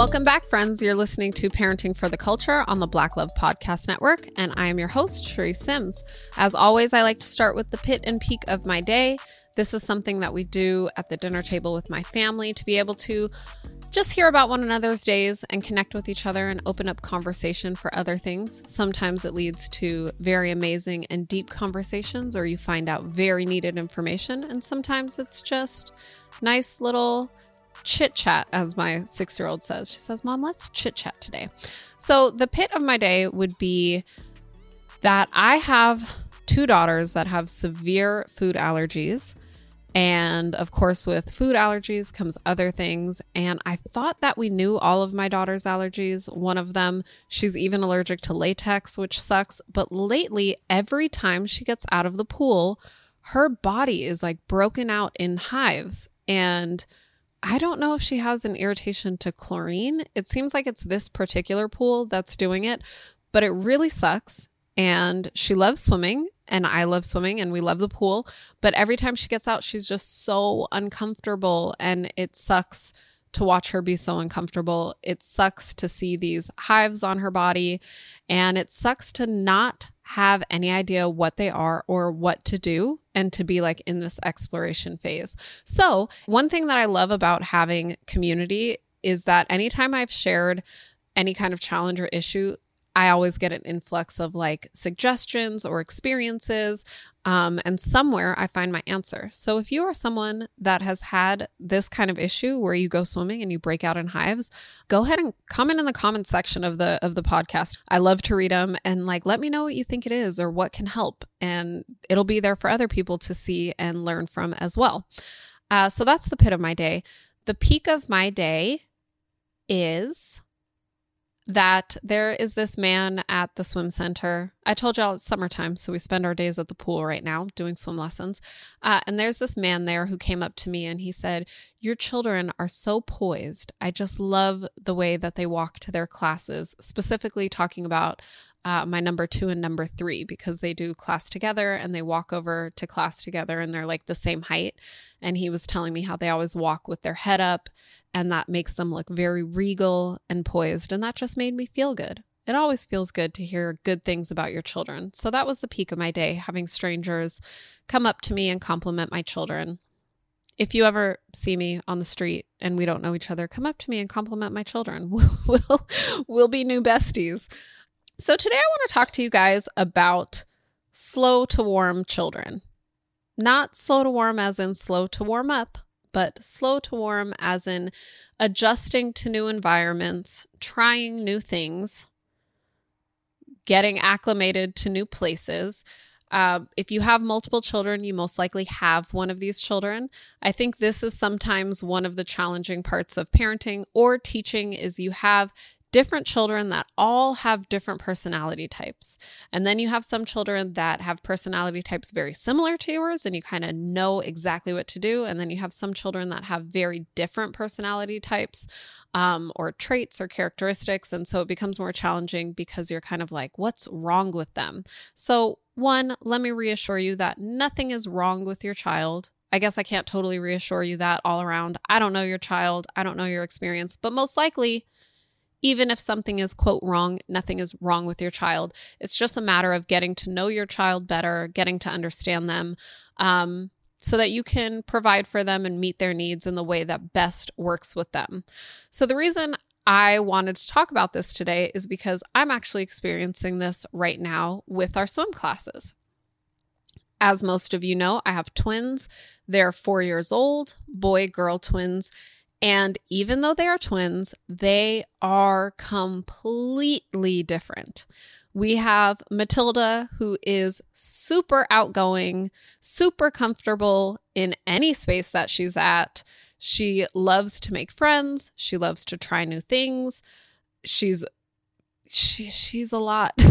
Welcome back, friends. You're listening to Parenting for the Culture on the Black Love Podcast Network, and I am your host, Charisse Sims. As always, I like to start with the pit and peak of my day. This is something that we do at the dinner table with my family to be able to just hear about one another's days and connect with each other and open up conversation for other things. Sometimes it leads to very amazing and deep conversations, or you find out very needed information, and sometimes it's just nice little chit chat, as my six year old says. She says, Mom, let's chit chat today. So, the pit of my day would be that I have two daughters that have severe food allergies. And of course, with food allergies comes other things. And I thought that we knew all of my daughter's allergies. One of them, she's even allergic to latex, which sucks. But lately, every time she gets out of the pool, her body is like broken out in hives. And I don't know if she has an irritation to chlorine. It seems like it's this particular pool that's doing it, but it really sucks. And she loves swimming, and I love swimming, and we love the pool. But every time she gets out, she's just so uncomfortable, and it sucks to watch her be so uncomfortable. It sucks to see these hives on her body, and it sucks to not have any idea what they are or what to do and to be like in this exploration phase. So, one thing that I love about having community is that anytime I've shared any kind of challenge or issue, I always get an influx of like suggestions or experiences. Um, and somewhere I find my answer. So if you are someone that has had this kind of issue where you go swimming and you break out in hives, go ahead and comment in the comment section of the of the podcast. I love to read them and like let me know what you think it is or what can help, and it'll be there for other people to see and learn from as well. Uh, so that's the pit of my day. The peak of my day is that there is this man at the swim center. I told y'all it's summertime, so we spend our days at the pool right now doing swim lessons. Uh, and there's this man there who came up to me and he said, Your children are so poised. I just love the way that they walk to their classes, specifically talking about uh, my number two and number three because they do class together and they walk over to class together and they're like the same height. And he was telling me how they always walk with their head up and that makes them look very regal and poised. And that just made me feel good. It always feels good to hear good things about your children. So that was the peak of my day, having strangers come up to me and compliment my children. If you ever see me on the street and we don't know each other, come up to me and compliment my children. We'll, we'll, we'll be new besties. So today I want to talk to you guys about slow to warm children. Not slow to warm as in slow to warm up, but slow to warm, as in adjusting to new environments, trying new things, getting acclimated to new places. Uh, if you have multiple children, you most likely have one of these children. I think this is sometimes one of the challenging parts of parenting or teaching is you have different children that all have different personality types. And then you have some children that have personality types very similar to yours and you kind of know exactly what to do. And then you have some children that have very different personality types um, or traits or characteristics. And so it becomes more challenging because you're kind of like, what's wrong with them? So, one, let me reassure you that nothing is wrong with your child. I guess I can't totally reassure you that all around. I don't know your child. I don't know your experience, but most likely even if something is, quote, wrong, nothing is wrong with your child. It's just a matter of getting to know your child better, getting to understand them, um, so that you can provide for them and meet their needs in the way that best works with them. So, the reason I wanted to talk about this today is because I'm actually experiencing this right now with our swim classes. As most of you know, I have twins. They're four years old, boy girl twins, and even though they are twins, they are completely different. We have Matilda, who is super outgoing, super comfortable in any space that she's at. She loves to make friends. She loves to try new things. She's she, she's a lot.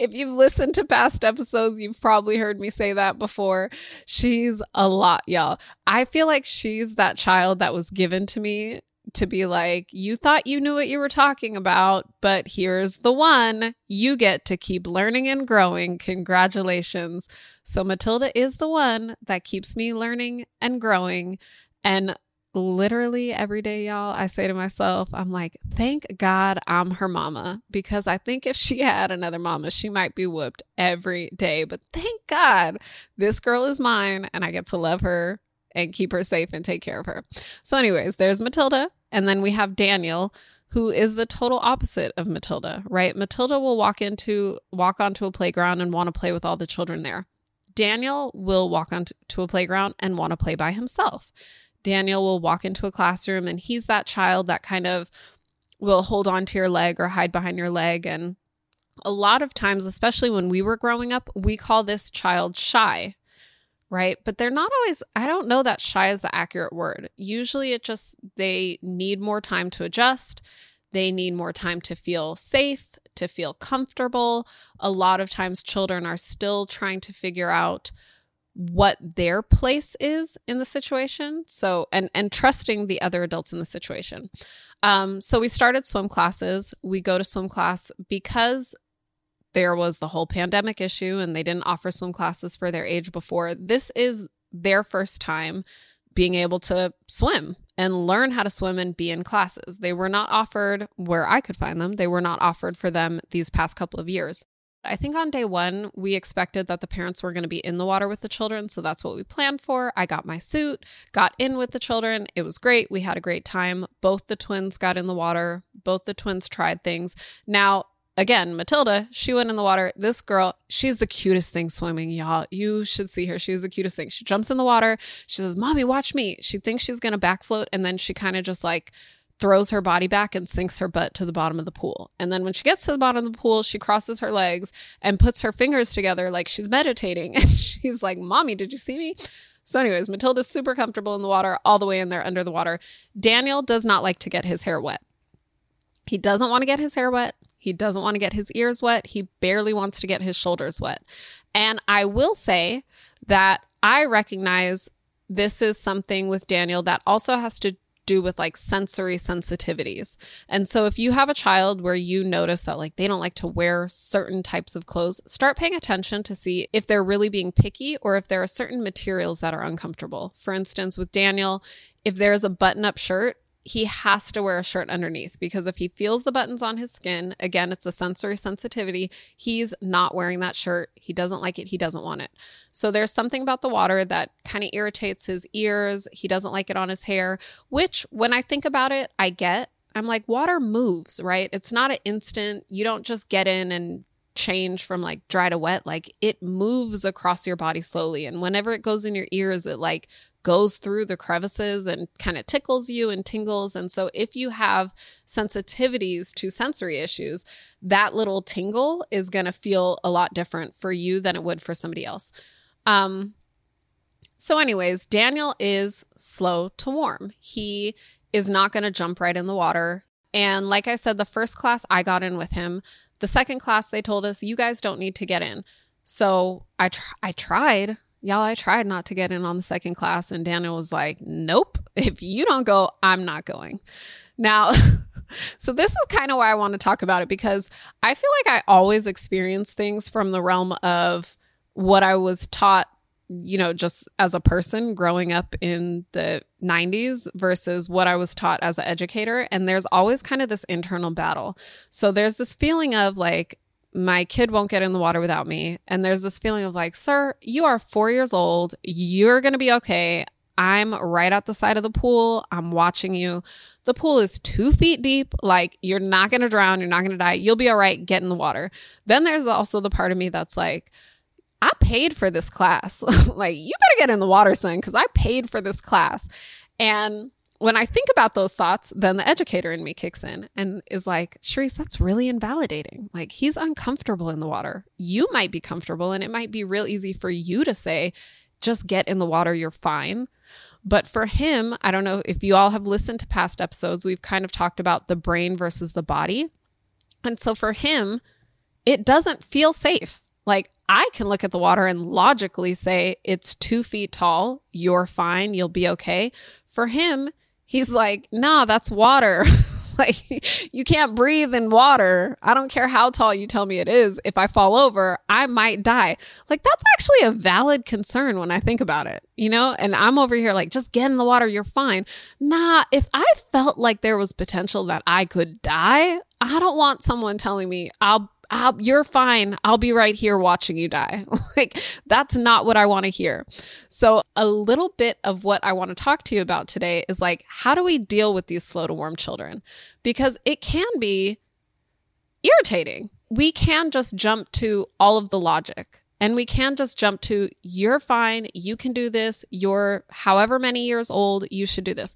if you've listened to past episodes, you've probably heard me say that before. She's a lot, y'all. I feel like she's that child that was given to me to be like, you thought you knew what you were talking about, but here's the one. You get to keep learning and growing. Congratulations. So, Matilda is the one that keeps me learning and growing. And literally every day, y'all, I say to myself, I'm like, thank God I'm her mama because I think if she had another mama, she might be whooped every day. But thank God this girl is mine and I get to love her and keep her safe and take care of her. So, anyways, there's Matilda. And then we have Daniel, who is the total opposite of Matilda, right? Matilda will walk into walk onto a playground and want to play with all the children there. Daniel will walk onto a playground and want to play by himself. Daniel will walk into a classroom and he's that child that kind of will hold on to your leg or hide behind your leg and a lot of times especially when we were growing up we call this child shy right? But they're not always, I don't know that shy is the accurate word. Usually it just, they need more time to adjust. They need more time to feel safe, to feel comfortable. A lot of times children are still trying to figure out what their place is in the situation so and and trusting the other adults in the situation um so we started swim classes we go to swim class because there was the whole pandemic issue and they didn't offer swim classes for their age before. This is their first time being able to swim and learn how to swim and be in classes. They were not offered where I could find them. They were not offered for them these past couple of years. I think on day one, we expected that the parents were going to be in the water with the children. So that's what we planned for. I got my suit, got in with the children. It was great. We had a great time. Both the twins got in the water, both the twins tried things. Now, again, Matilda, she went in the water. This girl, she's the cutest thing swimming, y'all. You should see her. She's the cutest thing. She jumps in the water. She says, Mommy, watch me. She thinks she's going to back float. And then she kind of just like throws her body back and sinks her butt to the bottom of the pool. And then when she gets to the bottom of the pool, she crosses her legs and puts her fingers together like she's meditating. And she's like, Mommy, did you see me? So, anyways, Matilda's super comfortable in the water, all the way in there under the water. Daniel does not like to get his hair wet. He doesn't want to get his hair wet. He doesn't want to get his ears wet. He barely wants to get his shoulders wet. And I will say that I recognize this is something with Daniel that also has to do with like sensory sensitivities. And so if you have a child where you notice that like they don't like to wear certain types of clothes, start paying attention to see if they're really being picky or if there are certain materials that are uncomfortable. For instance, with Daniel, if there's a button up shirt he has to wear a shirt underneath because if he feels the buttons on his skin, again, it's a sensory sensitivity. He's not wearing that shirt. He doesn't like it. He doesn't want it. So there's something about the water that kind of irritates his ears. He doesn't like it on his hair, which when I think about it, I get. I'm like, water moves, right? It's not an instant. You don't just get in and change from like dry to wet like it moves across your body slowly and whenever it goes in your ears it like goes through the crevices and kind of tickles you and tingles. And so, if you have sensitivities to sensory issues, that little tingle is going to feel a lot different for you than it would for somebody else. Um, so, anyways, Daniel is slow to warm. He is not going to jump right in the water. And like I said, the first class I got in with him. The second class, they told us, you guys don't need to get in. So I, tr- I tried. Y'all, I tried not to get in on the second class, and Daniel was like, Nope, if you don't go, I'm not going. Now, so this is kind of why I want to talk about it because I feel like I always experience things from the realm of what I was taught, you know, just as a person growing up in the 90s versus what I was taught as an educator. And there's always kind of this internal battle. So there's this feeling of like, my kid won't get in the water without me. And there's this feeling of like, sir, you are four years old. You're going to be okay. I'm right at the side of the pool. I'm watching you. The pool is two feet deep. Like, you're not going to drown. You're not going to die. You'll be all right. Get in the water. Then there's also the part of me that's like, I paid for this class. like, you better get in the water, son, because I paid for this class. And when I think about those thoughts, then the educator in me kicks in and is like, Charisse, that's really invalidating. Like he's uncomfortable in the water. You might be comfortable and it might be real easy for you to say, just get in the water, you're fine. But for him, I don't know if you all have listened to past episodes, we've kind of talked about the brain versus the body. And so for him, it doesn't feel safe. Like I can look at the water and logically say, it's two feet tall, you're fine, you'll be okay. For him, he's like, nah, that's water. like you can't breathe in water. I don't care how tall you tell me it is. If I fall over, I might die. Like that's actually a valid concern when I think about it, you know? And I'm over here like, just get in the water. You're fine. Nah, if I felt like there was potential that I could die, I don't want someone telling me I'll You're fine. I'll be right here watching you die. like, that's not what I want to hear. So, a little bit of what I want to talk to you about today is like, how do we deal with these slow to warm children? Because it can be irritating. We can just jump to all of the logic and we can just jump to, you're fine. You can do this. You're however many years old. You should do this.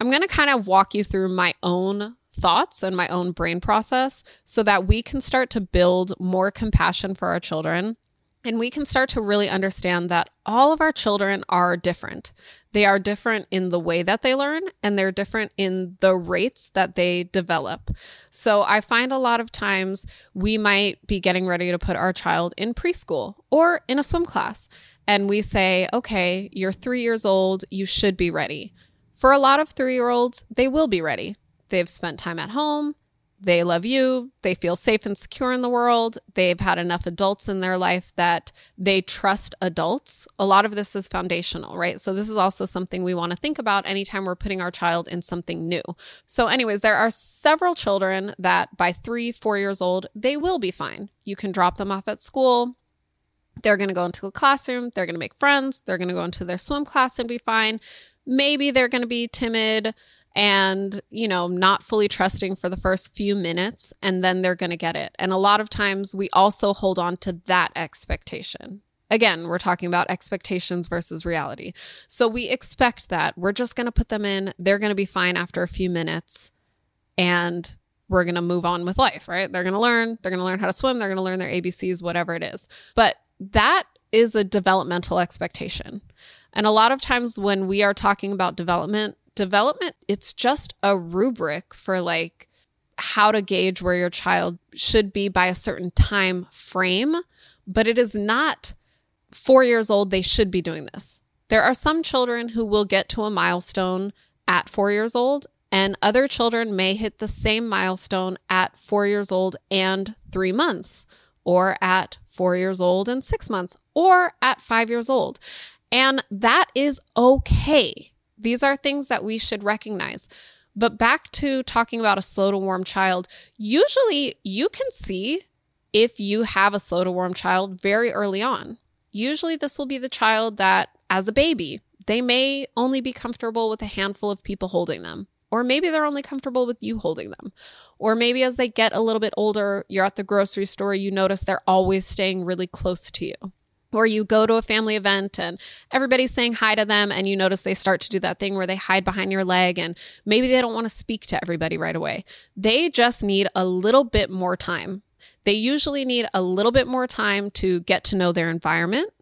I'm going to kind of walk you through my own thoughts and my own brain process so that we can start to build more compassion for our children. And we can start to really understand that all of our children are different. They are different in the way that they learn and they're different in the rates that they develop. So I find a lot of times we might be getting ready to put our child in preschool or in a swim class. And we say, okay, you're three years old, you should be ready. For a lot of three year olds, they will be ready. They've spent time at home. They love you. They feel safe and secure in the world. They've had enough adults in their life that they trust adults. A lot of this is foundational, right? So, this is also something we want to think about anytime we're putting our child in something new. So, anyways, there are several children that by three, four years old, they will be fine. You can drop them off at school. They're going to go into the classroom. They're going to make friends. They're going to go into their swim class and be fine. Maybe they're going to be timid and, you know, not fully trusting for the first few minutes, and then they're going to get it. And a lot of times we also hold on to that expectation. Again, we're talking about expectations versus reality. So we expect that we're just going to put them in, they're going to be fine after a few minutes, and we're going to move on with life, right? They're going to learn, they're going to learn how to swim, they're going to learn their ABCs, whatever it is. But that is a developmental expectation. And a lot of times when we are talking about development, development, it's just a rubric for like how to gauge where your child should be by a certain time frame, but it is not four years old, they should be doing this. There are some children who will get to a milestone at four years old, and other children may hit the same milestone at four years old and three months, or at four years old and six months, or at five years old. And that is okay. These are things that we should recognize. But back to talking about a slow to warm child, usually you can see if you have a slow to warm child very early on. Usually, this will be the child that, as a baby, they may only be comfortable with a handful of people holding them. Or maybe they're only comfortable with you holding them. Or maybe as they get a little bit older, you're at the grocery store, you notice they're always staying really close to you or you go to a family event and everybody's saying hi to them and you notice they start to do that thing where they hide behind your leg and maybe they don't want to speak to everybody right away. They just need a little bit more time. They usually need a little bit more time to get to know their environment.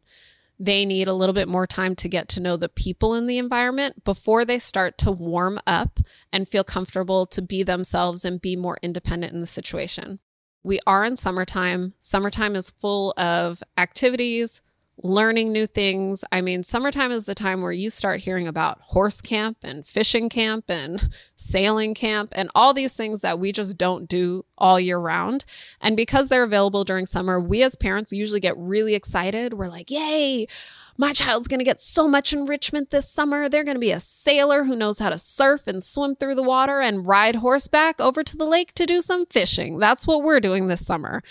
They need a little bit more time to get to know the people in the environment before they start to warm up and feel comfortable to be themselves and be more independent in the situation. We are in summertime. Summertime is full of activities, learning new things. I mean, summertime is the time where you start hearing about horse camp and fishing camp and sailing camp and all these things that we just don't do all year round. And because they're available during summer, we as parents usually get really excited. We're like, yay, my child's going to get so much enrichment this summer. They're going to be a sailor who knows how to surf and swim through the water and ride horseback over to the lake to do some fishing. That's what we're doing this summer.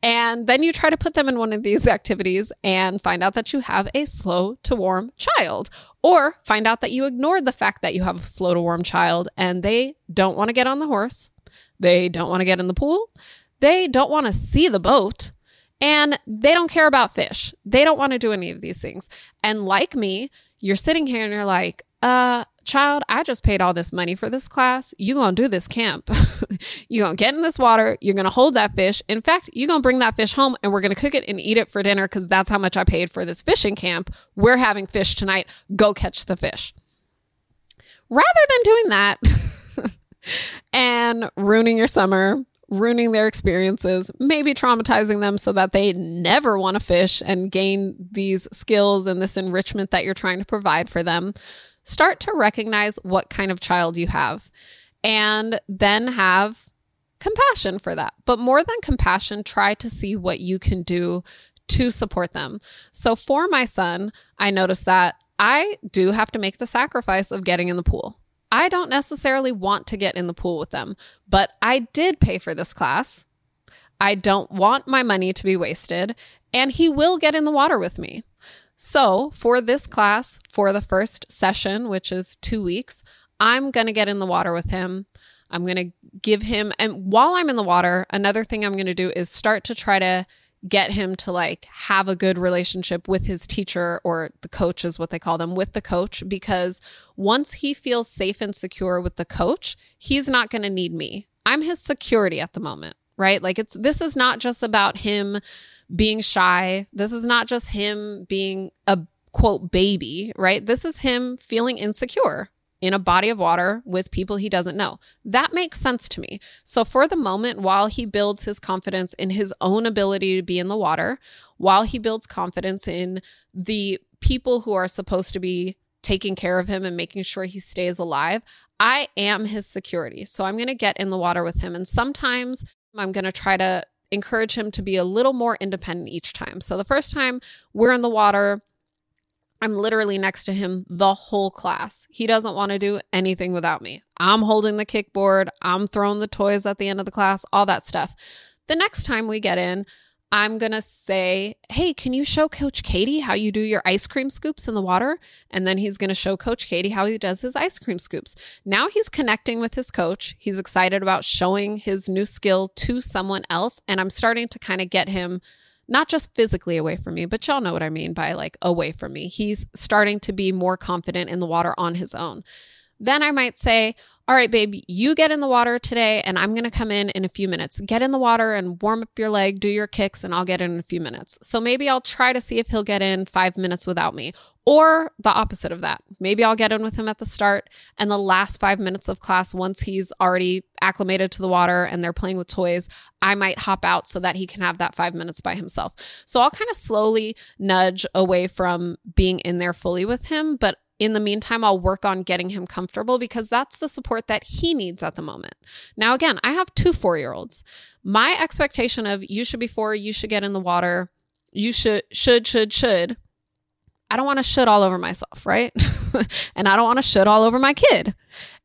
And then you try to put them in one of these activities and find out that you have a slow to warm child, or find out that you ignored the fact that you have a slow to warm child and they don't want to get on the horse. They don't want to get in the pool. They don't want to see the boat and they don't care about fish. They don't want to do any of these things. And like me, you're sitting here and you're like, uh, child, I just paid all this money for this class. You gonna do this camp. you gonna get in this water. You're gonna hold that fish. In fact, you gonna bring that fish home and we're gonna cook it and eat it for dinner because that's how much I paid for this fishing camp. We're having fish tonight. Go catch the fish. Rather than doing that and ruining your summer, ruining their experiences, maybe traumatizing them so that they never want to fish and gain these skills and this enrichment that you're trying to provide for them. Start to recognize what kind of child you have. and then have compassion for that. But more than compassion, try to see what you can do to support them. So for my son, I noticed that I do have to make the sacrifice of getting in the pool. I don't necessarily want to get in the pool with them, but I did pay for this class. I don't want my money to be wasted, and he will get in the water with me. So, for this class, for the first session, which is two weeks, I'm going to get in the water with him. I'm going to give him, and while I'm in the water, another thing I'm going to do is start to try to get him to like have a good relationship with his teacher or the coach is what they call them with the coach because once he feels safe and secure with the coach he's not going to need me. I'm his security at the moment right? Like it's this is not just about him being shy. This is not just him being a quote baby right? This is him feeling insecure in a body of water with people he doesn't know. That makes sense to me. So, for the moment, while he builds his confidence in his own ability to be in the water, while he builds confidence in the people who are supposed to be taking care of him and making sure he stays alive, I am his security. So, I'm going to get in the water with him. And sometimes I'm going to try to encourage him to be a little more independent each time. So, the first time we're in the water, I'm literally next to him the whole class. He doesn't want to do anything without me. I'm holding the kickboard, I'm throwing the toys at the end of the class, all that stuff. The next time we get in, I'm going to say, Hey, can you show Coach Katie how you do your ice cream scoops in the water? And then he's going to show Coach Katie how he does his ice cream scoops. Now he's connecting with his coach. He's excited about showing his new skill to someone else. And I'm starting to kind of get him not just physically away from me, but y'all know what I mean by like away from me. He's starting to be more confident in the water on his own. Then I might say, all right, babe, you get in the water today and I'm going to come in in a few minutes. Get in the water and warm up your leg, do your kicks, and I'll get in in a few minutes. So maybe I'll try to see if he'll get in five minutes without me. Or the opposite of that. Maybe I'll get in with him at the start and the last five minutes of class, once he's already acclimated to the water and they're playing with toys, I might hop out so that he can have that five minutes by himself. So I'll kind of slowly nudge away from being in there fully with him. But in the meantime, I'll work on getting him comfortable because that's the support that he needs at the moment. Now, again, I have two four year olds. My expectation of you should be four, you should get in the water, you should, should, should, should I don't want to shit all over myself, right? and I don't want to shit all over my kid.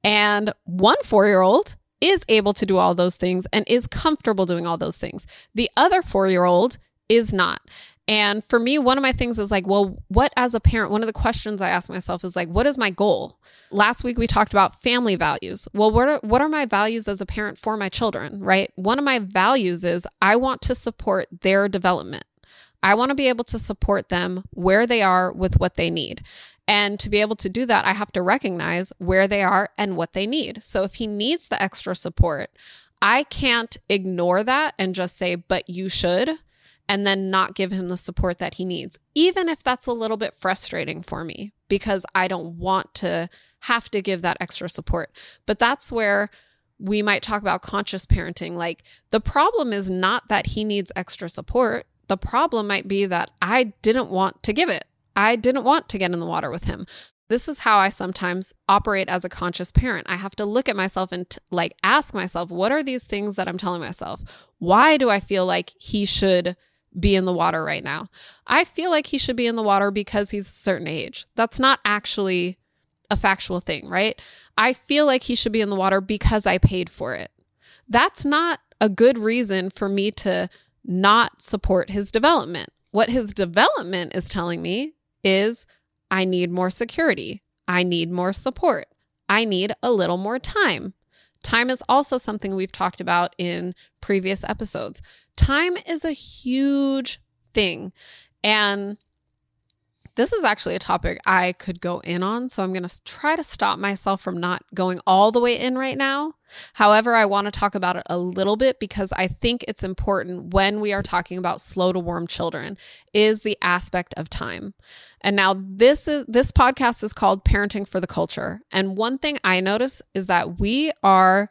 And one four year old is able to do all those things and is comfortable doing all those things. The other four year old is not. And for me, one of my things is like, well, what as a parent, one of the questions I ask myself is like, what is my goal? Last week we talked about family values. Well, what are, what are my values as a parent for my children, right? One of my values is I want to support their development. I want to be able to support them where they are with what they need. And to be able to do that, I have to recognize where they are and what they need. So if he needs the extra support, I can't ignore that and just say, but you should, and then not give him the support that he needs, even if that's a little bit frustrating for me because I don't want to have to give that extra support. But that's where we might talk about conscious parenting. Like the problem is not that he needs extra support. The problem might be that I didn't want to give it. I didn't want to get in the water with him. This is how I sometimes operate as a conscious parent. I have to look at myself and t- like ask myself, what are these things that I'm telling myself? Why do I feel like he should be in the water right now? I feel like he should be in the water because he's a certain age. That's not actually a factual thing, right? I feel like he should be in the water because I paid for it. That's not a good reason for me to not support his development. What his development is telling me is I need more security. I need more support. I need a little more time. Time is also something we've talked about in previous episodes. Time is a huge thing. And this is actually a topic I could go in on, so I'm going to try to stop myself from not going all the way in right now. However, I want to talk about it a little bit because I think it's important when we are talking about slow to warm children is the aspect of time. And now this is this podcast is called Parenting for the Culture. And one thing I notice is that we are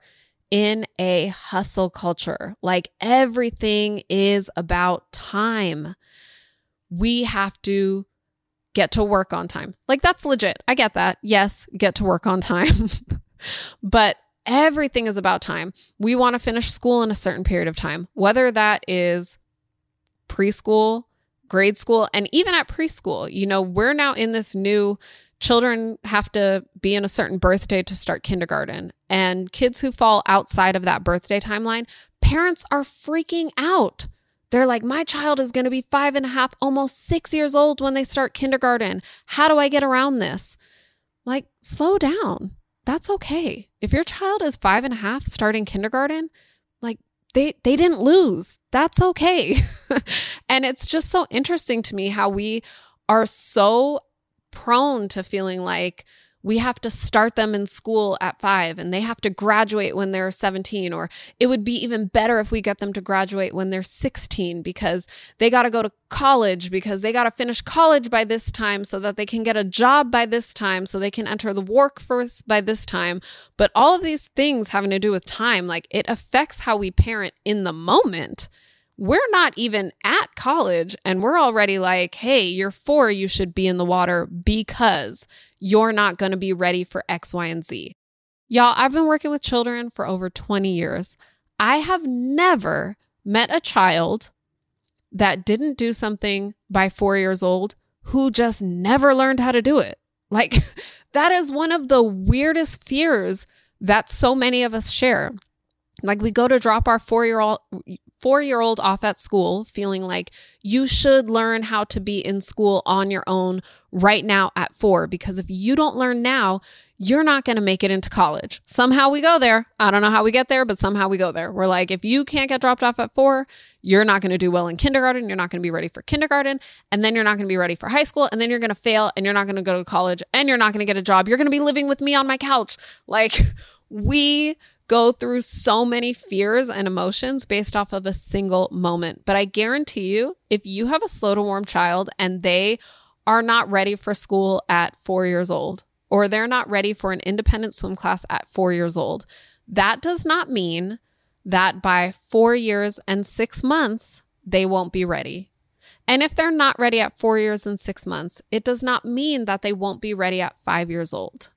in a hustle culture. Like everything is about time. We have to get to work on time. Like that's legit. I get that. Yes, get to work on time. but Everything is about time. We want to finish school in a certain period of time, whether that is preschool, grade school, and even at preschool. You know, we're now in this new children have to be in a certain birthday to start kindergarten. And kids who fall outside of that birthday timeline, parents are freaking out. They're like, my child is going to be five and a half, almost six years old when they start kindergarten. How do I get around this? Like, slow down. That's okay. If your child is five and a half starting kindergarten, like they they didn't lose. That's okay. and it's just so interesting to me how we are so prone to feeling like we have to start them in school at five and they have to graduate when they're 17. Or it would be even better if we get them to graduate when they're 16 because they got to go to college because they got to finish college by this time so that they can get a job by this time so they can enter the workforce by this time. But all of these things having to do with time, like it affects how we parent in the moment we're not even at college and we're already like, hey, you're four, you should be in the water because you're not going to be ready for X, Y, and Z. Y'all, I've been working with children for over 20 years. I have never met a child that didn't do something by four years old who just never learned how to do it. Like, that is one of the weirdest fears that so many of us share. Like, we go to drop our four year old four year old off at school feeling like you should learn how to be in school on your own right now at four. Because if you don't learn now, you're not going to make it into college. Somehow we go there. I don't know how we get there, but somehow we go there. We're like, if you can't get dropped off at four, you're not going to do well in kindergarten. You're not going to be ready for kindergarten. And then you're not going to be ready for high school. And then you're going to fail and you're not going to go to college and you're not going to get a job. You're going to be living with me on my couch. Like, we go through so many fears and emotions based off of a single moment. But I guarantee you, if you have a slow to warm child and they are not ready for school at four years old, or they're not ready for an independent swim class at four years old, that does not mean that by four years and six months, they won't be ready. And if they're not ready at four years and six months, it does not mean that they won't be ready at five years old.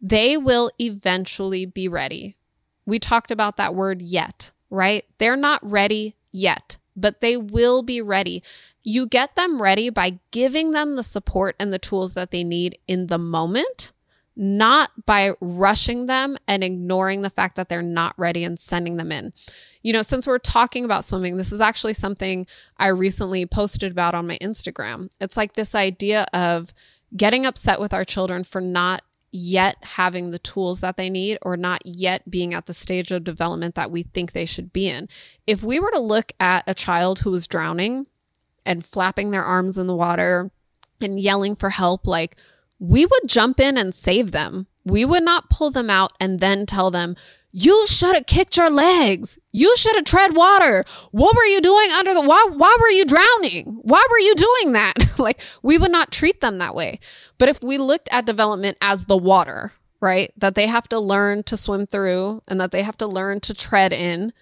They will eventually be ready. We talked about that word yet, right? They're not ready yet, but they will be ready. You get them ready by giving them the support and the tools that they need in the moment, not by rushing them and ignoring the fact that they're not ready and sending them in. You know, since we're talking about swimming, this is actually something I recently posted about on my Instagram. It's like this idea of getting upset with our children for not yet having the tools that they need or not yet being at the stage of development that we think they should be in. If we were to look at a child who was drowning and flapping their arms in the water and yelling for help, like we would jump in and save them. We would not pull them out and then tell them, you should have kicked your legs. You should have tread water. What were you doing under the why why were you drowning? Why were you doing that? like we would not treat them that way. But if we looked at development as the water, right? That they have to learn to swim through and that they have to learn to tread in,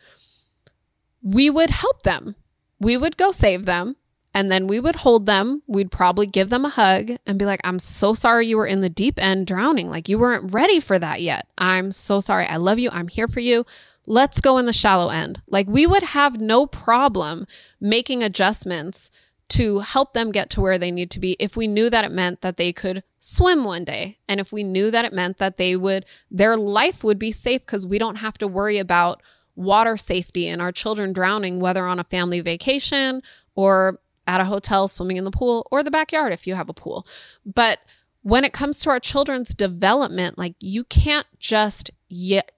we would help them. We would go save them and then we would hold them. We'd probably give them a hug and be like, I'm so sorry you were in the deep end drowning. Like you weren't ready for that yet. I'm so sorry. I love you. I'm here for you. Let's go in the shallow end. Like we would have no problem making adjustments to help them get to where they need to be if we knew that it meant that they could swim one day and if we knew that it meant that they would their life would be safe because we don't have to worry about water safety and our children drowning whether on a family vacation or at a hotel, swimming in the pool, or the backyard if you have a pool. But when it comes to our children's development, like you can't just yet.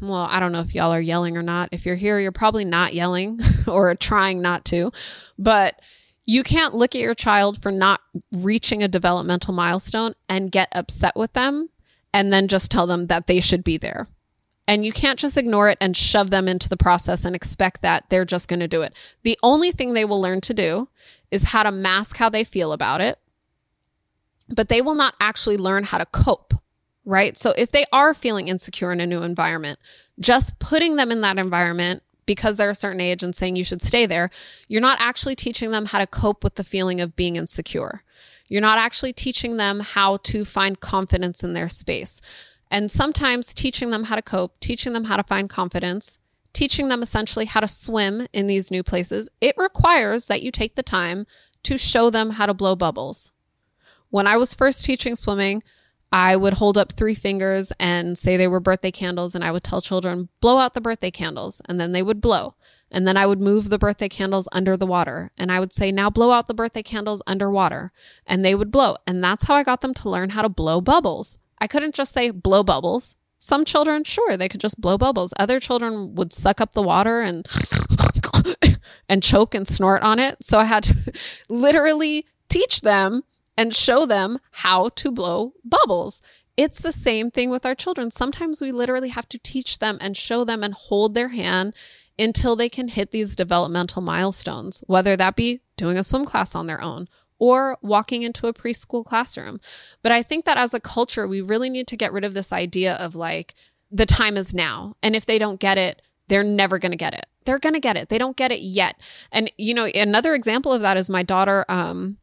Well, I don't know if y'all are yelling or not. If you're here, you're probably not yelling or trying not to, but you can't look at your child for not reaching a developmental milestone and get upset with them and then just tell them that they should be there. And you can't just ignore it and shove them into the process and expect that they're just going to do it. The only thing they will learn to do is how to mask how they feel about it, but they will not actually learn how to cope, right? So if they are feeling insecure in a new environment, just putting them in that environment because they're a certain age and saying you should stay there, you're not actually teaching them how to cope with the feeling of being insecure. You're not actually teaching them how to find confidence in their space. And sometimes teaching them how to cope, teaching them how to find confidence, teaching them essentially how to swim in these new places, it requires that you take the time to show them how to blow bubbles. When I was first teaching swimming, I would hold up three fingers and say they were birthday candles, and I would tell children, blow out the birthday candles, and then they would blow. And then I would move the birthday candles under the water, and I would say, now blow out the birthday candles underwater, and they would blow. And that's how I got them to learn how to blow bubbles. I couldn't just say blow bubbles. Some children, sure, they could just blow bubbles. Other children would suck up the water and and choke and snort on it. So I had to literally teach them and show them how to blow bubbles. It's the same thing with our children. Sometimes we literally have to teach them and show them and hold their hand until they can hit these developmental milestones, whether that be doing a swim class on their own or walking into a preschool classroom. But I think that as a culture, we really need to get rid of this idea of like, the time is now. And if they don't get it, they're never going to get it. They're going to get it. They don't get it yet. And, you know, another example of that is my daughter, um,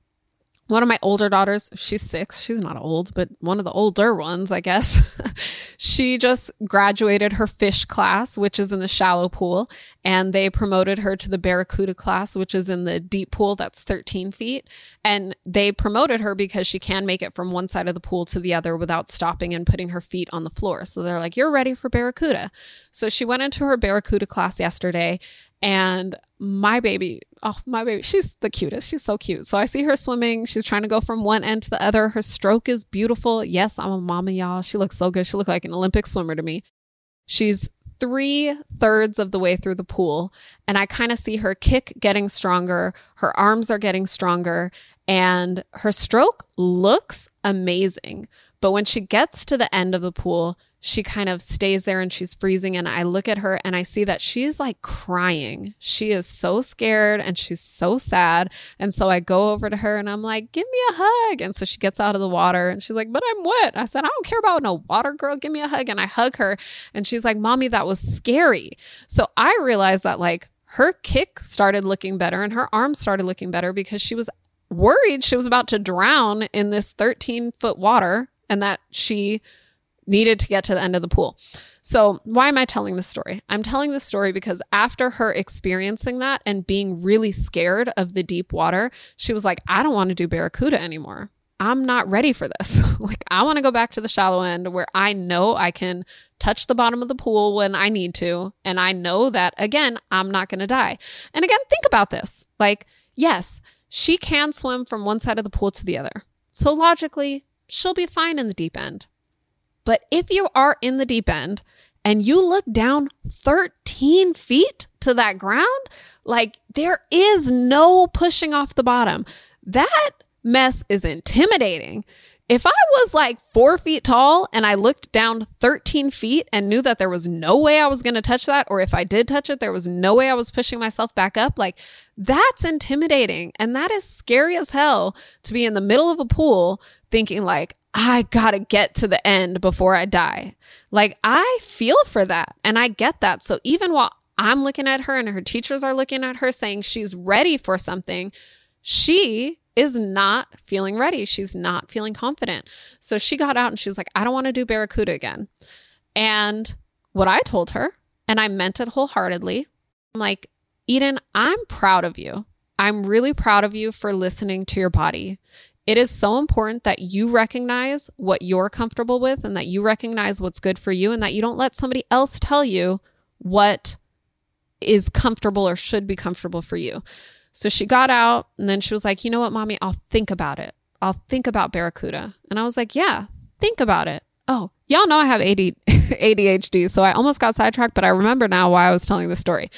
one of my older daughters, she's six. She's not old, but one of the older ones, I guess. she just graduated her fish class, which is in the shallow pool, and they promoted her to the barracuda class, which is in the deep pool that's 13 feet. And they promoted her because she can make it from one side of the pool to the other without stopping and putting her feet on the floor. So they're like, You're ready for barracuda. So she went into her barracuda class yesterday and my baby, oh, my baby, she's the cutest. She's so cute. So I see her swimming. She's trying to go from one end to the other. Her stroke is beautiful. Yes, I'm a mama, y'all. She looks so good. She looked like an Olympic swimmer to me. She's three thirds of the way through the pool, and I kind of see her kick getting stronger. Her arms are getting stronger, and her stroke looks amazing. But when she gets to the end of the pool, she kind of stays there and she's freezing. And I look at her and I see that she's like crying. She is so scared and she's so sad. And so I go over to her and I'm like, give me a hug. And so she gets out of the water and she's like, but I'm wet. I said, I don't care about no water, girl. Give me a hug. And I hug her and she's like, mommy, that was scary. So I realized that like her kick started looking better and her arms started looking better because she was worried she was about to drown in this 13 foot water and that she needed to get to the end of the pool. So, why am I telling this story? I'm telling this story because after her experiencing that and being really scared of the deep water, she was like, I don't want to do Barracuda anymore. I'm not ready for this. like, I want to go back to the shallow end where I know I can touch the bottom of the pool when I need to. And I know that, again, I'm not going to die. And again, think about this. Like, yes, she can swim from one side of the pool to the other. So, logically, she'll be fine in the deep end. But if you are in the deep end and you look down 13 feet to that ground, like there is no pushing off the bottom. That mess is intimidating. If I was like four feet tall and I looked down 13 feet and knew that there was no way I was going to touch that, or if I did touch it, there was no way I was pushing myself back up, like that's intimidating. And that is scary as hell to be in the middle of a pool thinking, like, I gotta get to the end before I die. Like, I feel for that and I get that. So even while I'm looking at her and her teachers are looking at her saying she's ready for something, she is not feeling ready. She's not feeling confident. So she got out and she was like, I don't want to do Barracuda again. And what I told her, and I meant it wholeheartedly, I'm like, Eden, I'm proud of you. I'm really proud of you for listening to your body. It is so important that you recognize what you're comfortable with and that you recognize what's good for you and that you don't let somebody else tell you what is comfortable or should be comfortable for you. So she got out and then she was like, you know what, mommy, I'll think about it. I'll think about Barracuda. And I was like, yeah, think about it. Oh, y'all know I have ADHD. So I almost got sidetracked, but I remember now why I was telling the story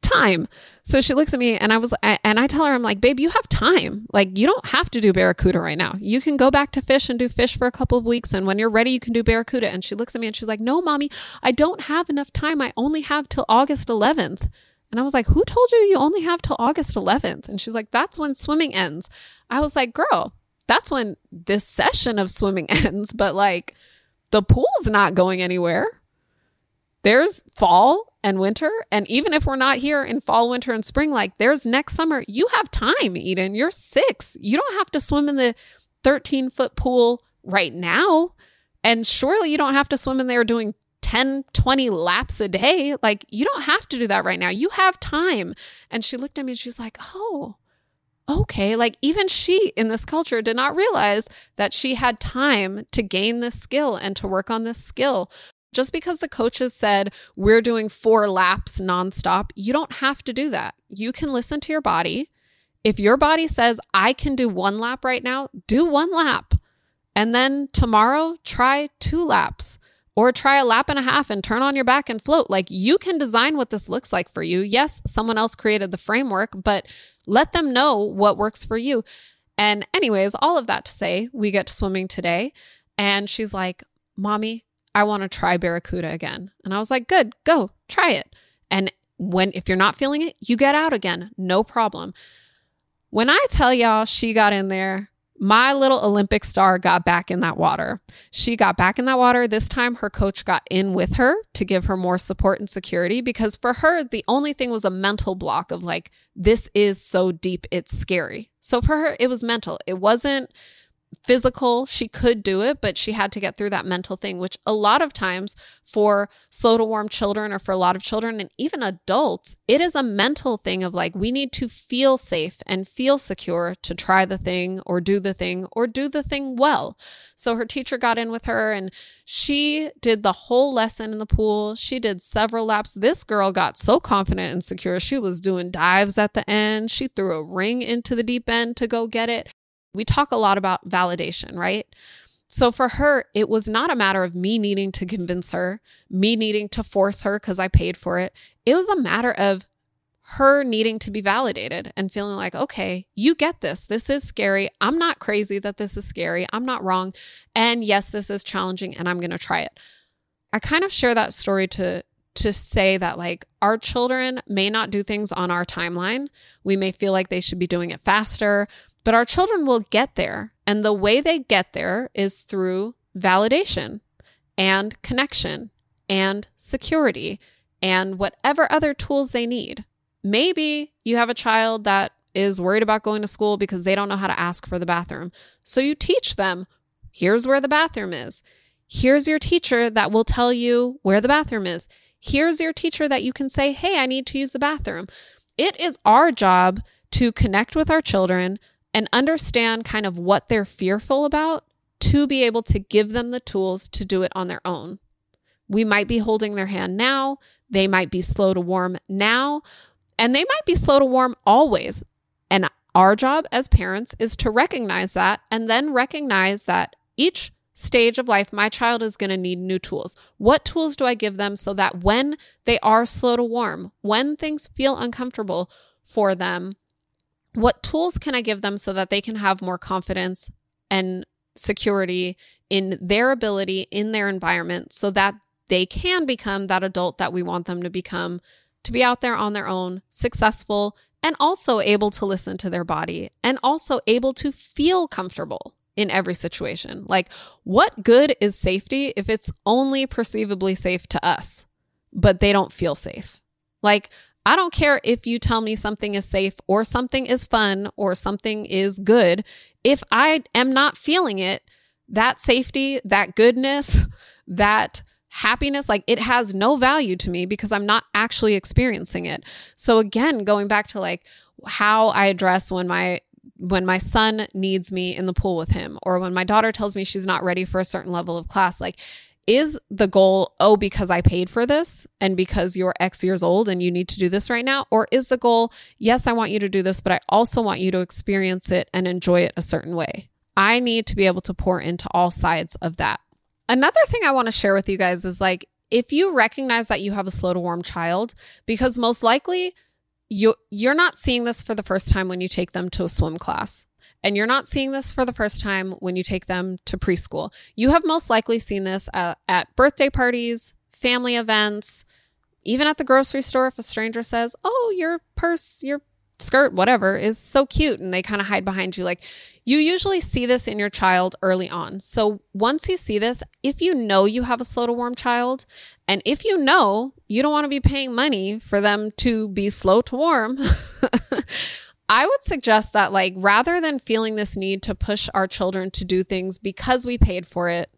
time. So she looks at me and I was, and I tell her, I'm like, babe, you have time. Like, you don't have to do Barracuda right now. You can go back to fish and do fish for a couple of weeks. And when you're ready, you can do Barracuda. And she looks at me and she's like, no, mommy, I don't have enough time. I only have till August 11th. And I was like, who told you you only have till August 11th? And she's like, that's when swimming ends. I was like, girl, that's when this session of swimming ends. But like, the pool's not going anywhere. There's fall and winter. And even if we're not here in fall, winter, and spring, like there's next summer, you have time, Eden. You're six. You don't have to swim in the 13 foot pool right now. And surely you don't have to swim in there doing 10, 20 laps a day. Like, you don't have to do that right now. You have time. And she looked at me and she's like, Oh, okay. Like, even she in this culture did not realize that she had time to gain this skill and to work on this skill. Just because the coaches said we're doing four laps nonstop, you don't have to do that. You can listen to your body. If your body says, I can do one lap right now, do one lap. And then tomorrow, try two laps or try a lap and a half and turn on your back and float. Like you can design what this looks like for you. Yes, someone else created the framework, but let them know what works for you. And, anyways, all of that to say, we get to swimming today. And she's like, Mommy, I want to try Barracuda again. And I was like, Good, go try it. And when, if you're not feeling it, you get out again. No problem. When I tell y'all she got in there, my little Olympic star got back in that water. She got back in that water. This time, her coach got in with her to give her more support and security because for her, the only thing was a mental block of like, this is so deep, it's scary. So for her, it was mental. It wasn't physical, she could do it, but she had to get through that mental thing, which a lot of times for slow to warm children or for a lot of children and even adults, it is a mental thing of like, we need to feel safe and feel secure to try the thing or do the thing or do the thing well. So her teacher got in with her and she did the whole lesson in the pool. She did several laps. This girl got so confident and secure. She was doing dives at the end. She threw a ring into the deep end to go get it. We talk a lot about validation, right? So for her, it was not a matter of me needing to convince her, me needing to force her because I paid for it. It was a matter of her needing to be validated and feeling like, okay, you get this. This is scary. I'm not crazy that this is scary. I'm not wrong. And yes, this is challenging and I'm going to try it. I kind of share that story to to say that like our children may not do things on our timeline. We may feel like they should be doing it faster. But our children will get there. And the way they get there is through validation and connection and security and whatever other tools they need. Maybe you have a child that is worried about going to school because they don't know how to ask for the bathroom. So you teach them here's where the bathroom is. Here's your teacher that will tell you where the bathroom is. Here's your teacher that you can say, hey, I need to use the bathroom. It is our job to connect with our children, and understand kind of what they're fearful about to be able to give them the tools to do it on their own. We might be holding their hand now, they might be slow to warm now, and they might be slow to warm always. And our job as parents is to recognize that and then recognize that each stage of life, my child is going to need new tools. What tools do I give them so that when they are slow to warm, when things feel uncomfortable for them, what tools can I give them so that they can have more confidence and security in their ability in their environment so that they can become that adult that we want them to become to be out there on their own, successful, and also able to listen to their body and also able to feel comfortable in every situation. Like, what good is safety if it's only perceivably safe to us, but they don't feel safe? Like, I don't care if you tell me something is safe or something is fun or something is good. If I am not feeling it, that safety, that goodness, that happiness, like it has no value to me because I'm not actually experiencing it. So again, going back to like how I address when my when my son needs me in the pool with him or when my daughter tells me she's not ready for a certain level of class like is the goal, oh, because I paid for this and because you're X years old and you need to do this right now? Or is the goal, yes, I want you to do this, but I also want you to experience it and enjoy it a certain way? I need to be able to pour into all sides of that. Another thing I want to share with you guys is like, if you recognize that you have a slow to warm child, because most likely you you're not seeing this for the first time when you take them to a swim class. And you're not seeing this for the first time when you take them to preschool. You have most likely seen this at, at birthday parties, family events, even at the grocery store. If a stranger says, Oh, your purse, your skirt, whatever, is so cute, and they kind of hide behind you. Like you usually see this in your child early on. So once you see this, if you know you have a slow to warm child, and if you know you don't want to be paying money for them to be slow to warm, I would suggest that, like, rather than feeling this need to push our children to do things because we paid for it,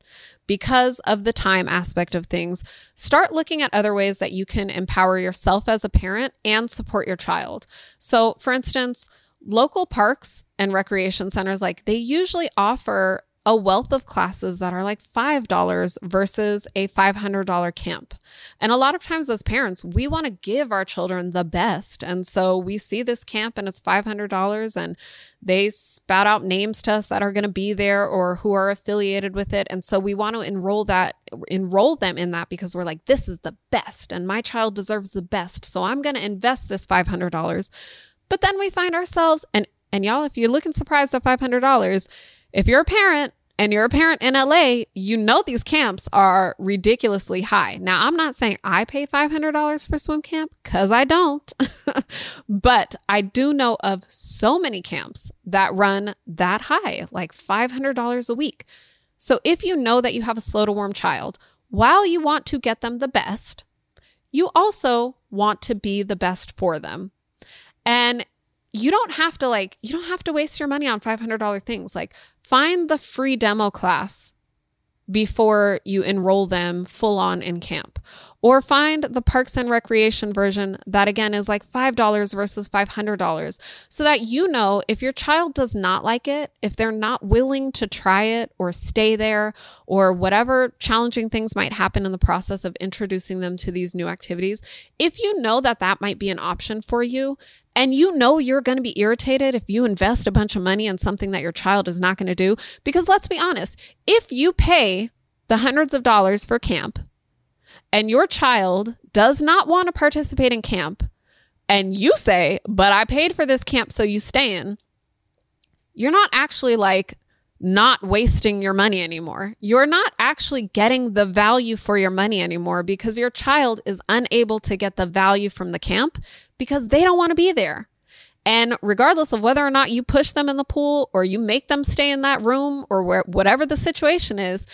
because of the time aspect of things, start looking at other ways that you can empower yourself as a parent and support your child. So, for instance, local parks and recreation centers, like they usually offer a wealth of classes that are like $5 versus a $500 camp. And a lot of times as parents, we want to give our children the best. And so we see this camp and it's $500 and they spout out names to us that are going to be there or who are affiliated with it. And so we want to enroll that, enroll them in that because we're like, this is the best and my child deserves the best. So I'm going to invest this $500. But then we find ourselves, and, and y'all, if you're looking surprised at $500, if you're a parent and you're a parent in LA, you know these camps are ridiculously high. Now, I'm not saying I pay $500 for swim camp because I don't, but I do know of so many camps that run that high, like $500 a week. So if you know that you have a slow to warm child, while you want to get them the best, you also want to be the best for them. And you don't have to like you don't have to waste your money on $500 things. Like find the free demo class before you enroll them full on in camp. Or find the Parks and Recreation version that again is like $5 versus $500 so that you know if your child does not like it, if they're not willing to try it or stay there or whatever challenging things might happen in the process of introducing them to these new activities, if you know that that might be an option for you and you know you're going to be irritated if you invest a bunch of money in something that your child is not going to do because let's be honest, if you pay the hundreds of dollars for camp and your child does not want to participate in camp, and you say, but I paid for this camp, so you stay in, you're not actually like not wasting your money anymore. You're not actually getting the value for your money anymore because your child is unable to get the value from the camp because they don't want to be there. And regardless of whether or not you push them in the pool or you make them stay in that room or where, whatever the situation is,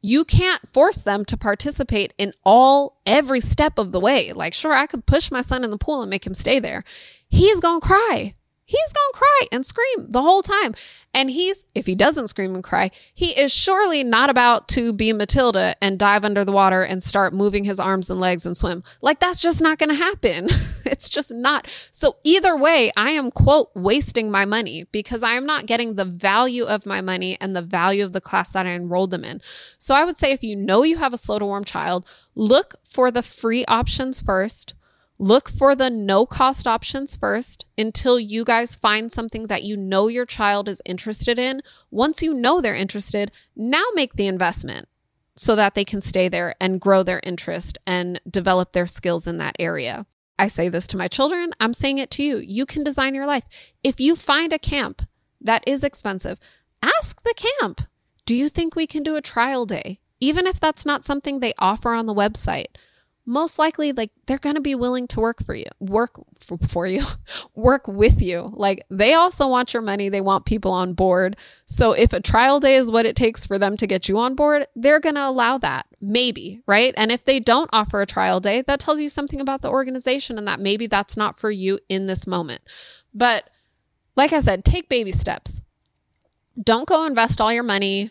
you can't force them to participate in all every step of the way. Like, sure, I could push my son in the pool and make him stay there. He's going to cry. He's going to cry and scream the whole time. And he's, if he doesn't scream and cry, he is surely not about to be Matilda and dive under the water and start moving his arms and legs and swim. Like, that's just not going to happen. it's just not. So, either way, I am, quote, wasting my money because I am not getting the value of my money and the value of the class that I enrolled them in. So, I would say if you know you have a slow to warm child, look for the free options first Look for the no cost options first until you guys find something that you know your child is interested in. Once you know they're interested, now make the investment so that they can stay there and grow their interest and develop their skills in that area. I say this to my children, I'm saying it to you. You can design your life. If you find a camp that is expensive, ask the camp, do you think we can do a trial day? Even if that's not something they offer on the website most likely like they're going to be willing to work for you work for, for, you work with you. Like they also want your money. They want people on board. So if a trial day is what it takes for them to get you on board they're going to allow that maybe right? And if they don't offer a trial day that tells you something about the organization and that maybe that's not for you in this moment. But like i said take baby steps. Don't go invest all your money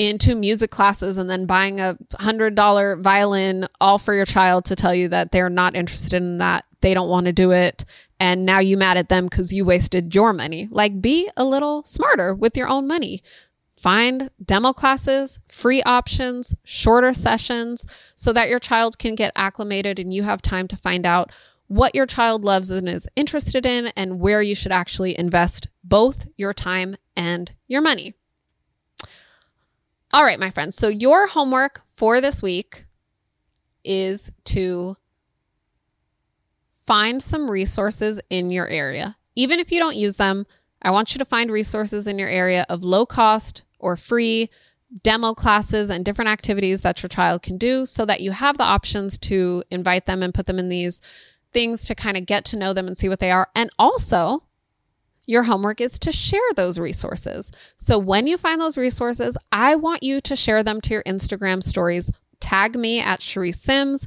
into music classes and then buying a hundred dollar violin all for your child to tell you that they're not interested in that. They don't want to do it. And now you're mad at them because you wasted your money. Like be a little smarter with your own money. Find demo classes free options shorter sessions so that your child can get acclimated and you have time to find out what your child loves and is interested in and where you should actually invest both your time and your money all right, my friends. So your homework for this week is to find some resources in your area. Even if you don't use them, I want you to find resources in your area of low cost or free demo classes and different activities that your child can do so that you have the options to invite them and put them in these things to kind of get to know them and see what they are. And also, your homework is to share those resources. So when you find those resources, I want you to share them to your Instagram stories. Tag me at Charisse Sims,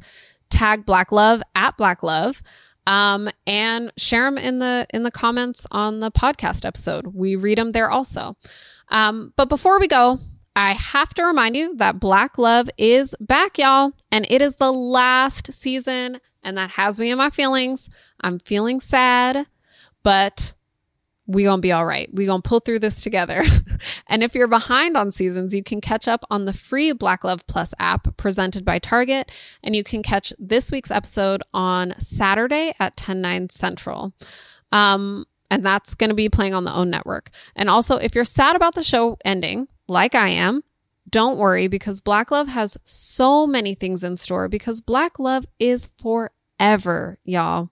tag Black Love at Black Love, um, and share them in the in the comments on the podcast episode. We read them there also. Um, but before we go, I have to remind you that Black Love is back, y'all, and it is the last season, and that has me in my feelings. I'm feeling sad, but we gonna be all right. We gonna pull through this together. and if you're behind on seasons, you can catch up on the free Black Love Plus app presented by Target, and you can catch this week's episode on Saturday at 10 9 Central. Um, and that's to be playing on the OWN network. And also, if you're sad about the show ending, like I am, don't worry because Black Love has so many things in store because Black Love is forever, y'all.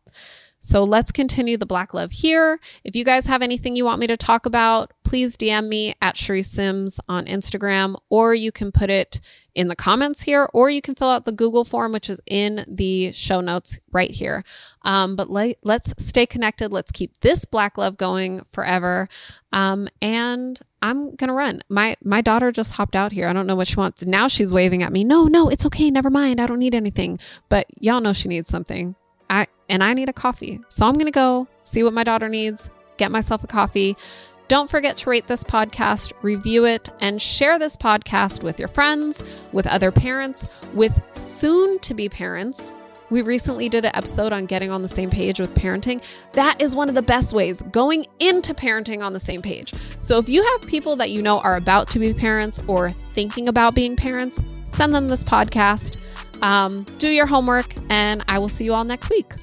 So let's continue the Black Love here. If you guys have anything you want me to talk about, please DM me at Charisse Sims on Instagram, or you can put it in the comments here, or you can fill out the Google form, which is in the show notes right here. Um, but le- let's stay connected. Let's keep this Black Love going forever. Um, and I'm gonna run. My my daughter just hopped out here. I don't know what she wants. Now she's waving at me. No, no, it's okay. Never mind. I don't need anything. But y'all know she needs something. I and I need a coffee. So I'm going to go see what my daughter needs, get myself a coffee. Don't forget to rate this podcast, review it, and share this podcast with your friends, with other parents, with soon to be parents. We recently did an episode on getting on the same page with parenting. That is one of the best ways, going into parenting on the same page. So if you have people that you know are about to be parents or thinking about being parents, send them this podcast. Um, do your homework, and I will see you all next week.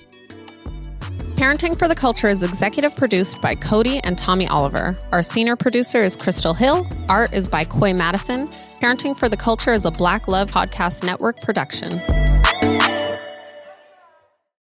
Parenting for the Culture is executive produced by Codie and Tommy Oliver. Our senior producer is Crystal Hill. Art is by Coy Madison. Parenting for the Culture is a Black Love Podcast Network production.